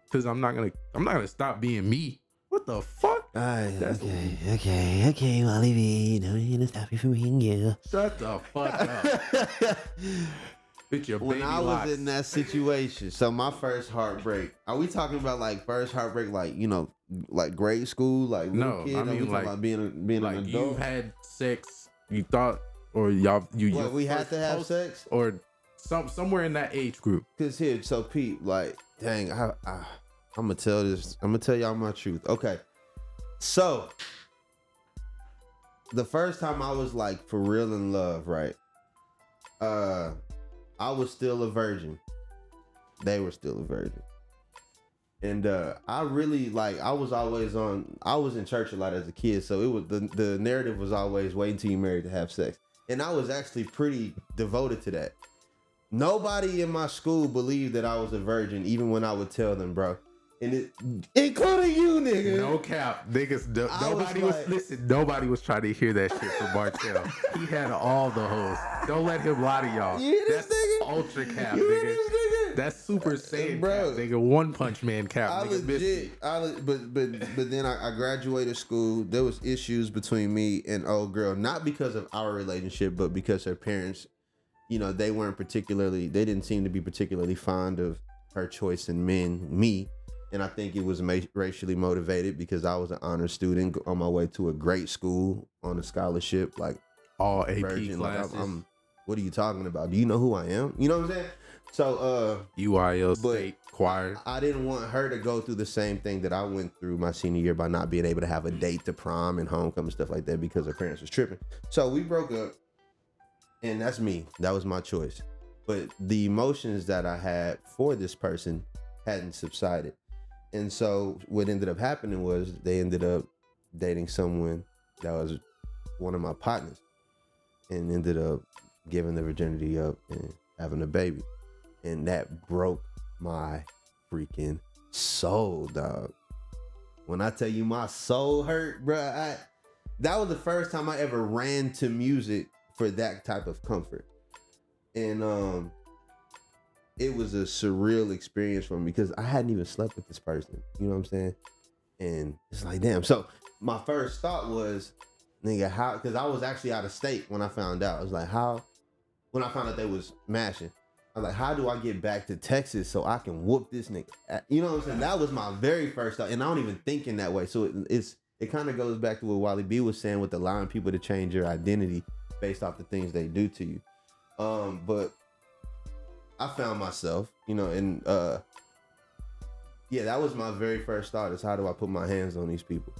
because I'm not gonna I'm not gonna stop being me. What the fuck? Alright, okay, okay, okay, Wally. No, you're gonna stop you from being you. Shut the fuck up. Bitch, your when I was locks. in that situation, so my first heartbreak. Are we talking about like first heartbreak, like you know, like grade school, like No, kid? I mean, like- about being a, being like an adult. had sex, you thought, or y'all you What, we had to have sex? or some somewhere in that age group. Cause here, so Pete, like, dang, I, I, I'm gonna tell this. I'm gonna tell y'all my truth. Okay, so the first time I was like for real in love, right? Uh, I was still a virgin. They were still a virgin. And uh, I really like. I was always on. I was in church a lot as a kid, so it was the the narrative was always wait until you married to have sex, and I was actually pretty devoted to that. Nobody in my school believed that I was a virgin, even when I would tell them, bro. And it, including you, nigga. No cap, niggas. No, I was nobody was, like- listen. Nobody was trying to hear that shit from Bartell. he had all the hoes. Don't let him lie to y'all. You hear this That's nigga? ultra cap, You hear nigga. this nigga? That's super uh, saiyan Bro. cap, nigga. One punch man cap, I nigga. Miss legit, I le- but but but then I, I graduated school. There was issues between me and old girl, not because of our relationship, but because her parents, you know, they weren't particularly, they didn't seem to be particularly fond of her choice in men, me, and I think it was ma- racially motivated because I was an honor student on my way to a great school on a scholarship, like all AP virgin. Like I'm, classes. I'm, what are you talking about? Do you know who I am? You know what I'm saying? So, uh. UIL state choir. I didn't want her to go through the same thing that I went through my senior year by not being able to have a date to prom and homecoming stuff like that because her parents was tripping. So we broke up, and that's me. That was my choice. But the emotions that I had for this person hadn't subsided, and so what ended up happening was they ended up dating someone that was one of my partners, and ended up giving the virginity up and having a baby, and that broke my freaking soul, dog. When I tell you my soul hurt, bruh, I, that was the first time I ever ran to music for that type of comfort. And um it was a surreal experience for me because I hadn't even slept with this person. You know what I'm saying? And it's like, damn. So my first thought was, nigga, how because I was actually out of state when I found out. I was like, how when I found out they was mashing. I was like, how do I get back to Texas so I can whoop this nigga? You know what I'm saying? That was my very first thought, and I don't even think in that way. So it, it's it kind of goes back to what Wally B was saying with allowing people to change your identity based off the things they do to you. Um, but I found myself, you know, and uh, yeah, that was my very first thought: is how do I put my hands on these people?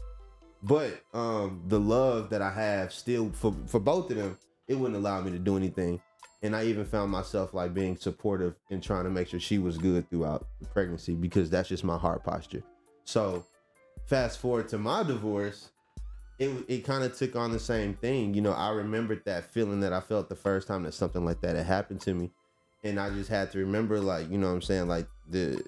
But um, the love that I have still for for both of them, it wouldn't allow me to do anything and I even found myself like being supportive and trying to make sure she was good throughout the pregnancy because that's just my heart posture. So, fast forward to my divorce, it it kind of took on the same thing. You know, I remembered that feeling that I felt the first time that something like that had happened to me, and I just had to remember, like, you know, what I'm saying, like the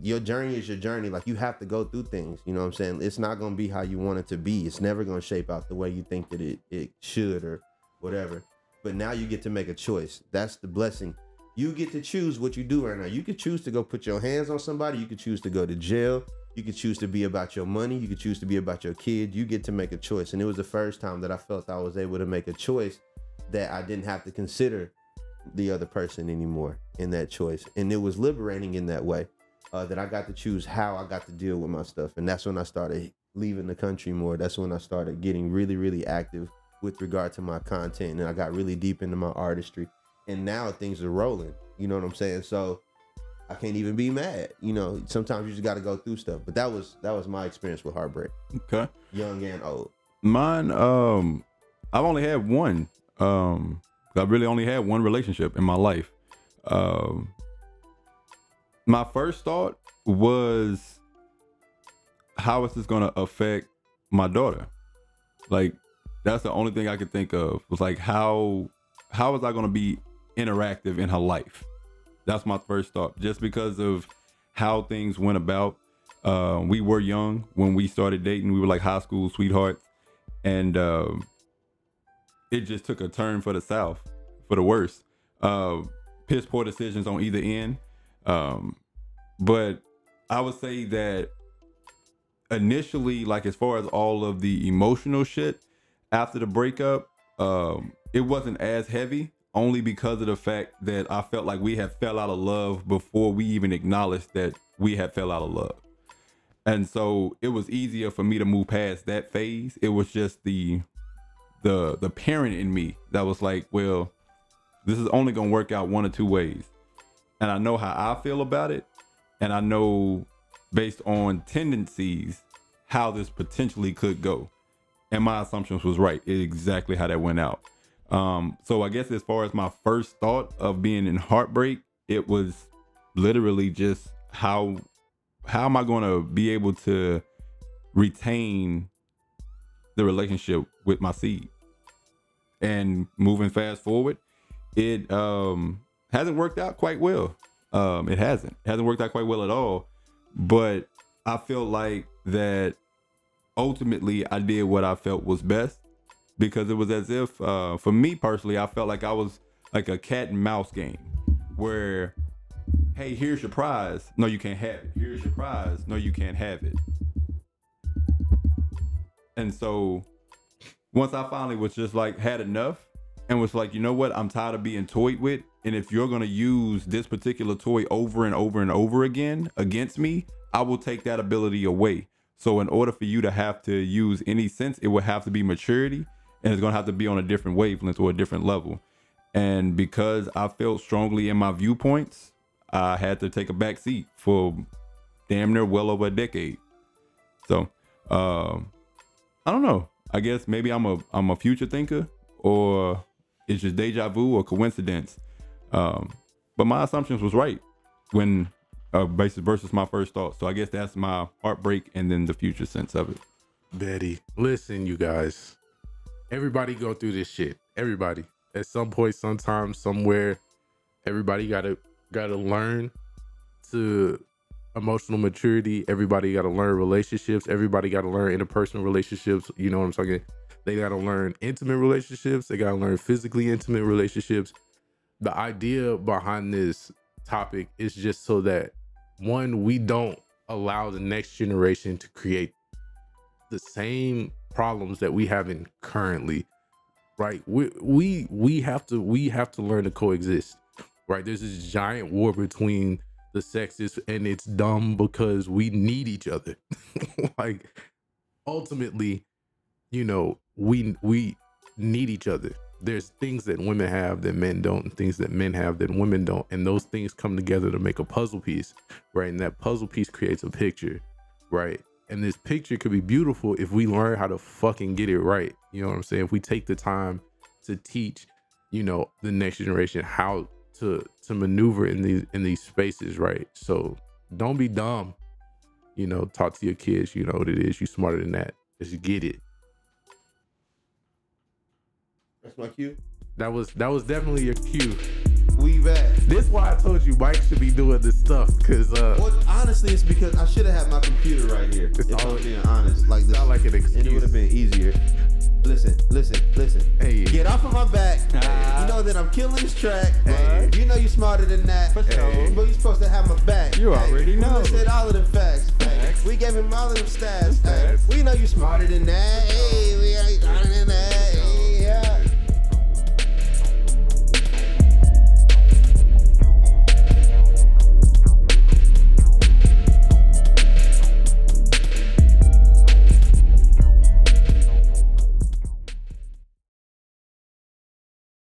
your journey is your journey. Like you have to go through things. You know what I'm saying? It's not gonna be how you want it to be. It's never gonna shape out the way you think that it it should or whatever. But now you get to make a choice. That's the blessing. You get to choose what you do right now. You could choose to go put your hands on somebody. You could choose to go to jail. You could choose to be about your money. You could choose to be about your kid. You get to make a choice. And it was the first time that I felt I was able to make a choice that I didn't have to consider the other person anymore in that choice. And it was liberating in that way uh, that I got to choose how I got to deal with my stuff. And that's when I started leaving the country more. That's when I started getting really, really active with regard to my content. And I got really deep into my artistry. And now things are rolling. You know what I'm saying? So I can't even be mad. You know, sometimes you just got to go through stuff. But that was that was my experience with heartbreak, Okay. young and old. Mine, um, I've only had one. Um, I really only had one relationship in my life. Um, my first thought was, how is this going to affect my daughter? Like, that's the only thing I could think of was like, how, how is I going to be interactive in her life? That's my first thought, just because of how things went about. Uh, we were young when we started dating. We were like high school sweethearts and um, it just took a turn for the south for the worse. Uh, piss poor decisions on either end. Um, but i would say that initially like as far as all of the emotional shit after the breakup um, it wasn't as heavy only because of the fact that i felt like we had fell out of love before we even acknowledged that we had fell out of love. And so it was easier for me to move past that phase. It was just the the the parent in me that was like well this is only to work out one or two ways. And i know how i feel about it. And i know based on tendencies how this potentially could go. And my assumptions was right exactly how that went out. Um so i guess as far as my first thought of being in heartbreak it was literally just how how am I going to be able to retain the relationship with my seed? And moving fast forward, it um hasn't worked out quite well. Um it hasn't. It hasn't worked out quite well at all. But I feel like that ultimately I did what I felt was best because it was as if uh for me personally I felt like I was like a cat and mouse game where hey, here's your prize. No, you can't have it. Here's your prize. No, you can't have it. And so once I finally was just like had enough and was like, you know what, I'm tired of being toyed with. And if you're gonna use this particular toy over and over and over again against me, I will take that ability away. So in order for you to have to use any sense, it would have to be maturity and it's gonna have to be on a different wavelength or a different level. And because I felt strongly in my viewpoints, I had to take a back seat for damn near well over a decade. So, um, I don't know. I guess maybe I'm a I'm a future thinker, or it's just deja vu or coincidence. Um, but my assumptions was right when uh, basis versus my first thought. So I guess that's my heartbreak and then the future sense of it. Betty, listen, you guys. Everybody go through this shit. Everybody. At some point, sometime, somewhere, everybody gotta gotta learn to emotional maturity. Everybody gotta learn relationships. Everybody gotta learn interpersonal relationships. You know what I'm talking? They gotta learn intimate relationships. They gotta learn physically intimate relationships. The idea behind this topic is just so that one, we don't allow the next generation to create the same problems that we have in currently right we we we have to we have to learn to coexist right there's this giant war between the sexes and it's dumb because we need each other. Like ultimately you know we we need each other. There's things that women have that men don't and things that men have that women don't and those things come together to make a puzzle piece right? And that puzzle piece creates a picture right? And this picture could be beautiful if we learn how to fucking get it right. You know what i'm saying? If we take the time to teach you know the next generation how to to maneuver in these in these spaces, right? So don't be dumb. You know, talk to your kids. You know what it is. You smarter than that. Just get it. That's my cue. That was that was definitely your cue. We back. This why I told you Mike should be doing this stuff because. Uh, well, honestly, it's because I should have had my computer right here. It's if all, I'm being honest, like this, not like an excuse. And it would have been easier. Listen, listen, listen. Hey. Get off of my back. Ah. You know that I'm killing this track. Hey. You know you smarter than that. For sure. Hey. But you supposed to have my back. You already know. we said all of the facts. Facts. We gave him all of them stats. Hey. We know you smarter than that. Hey, we ain't smarter than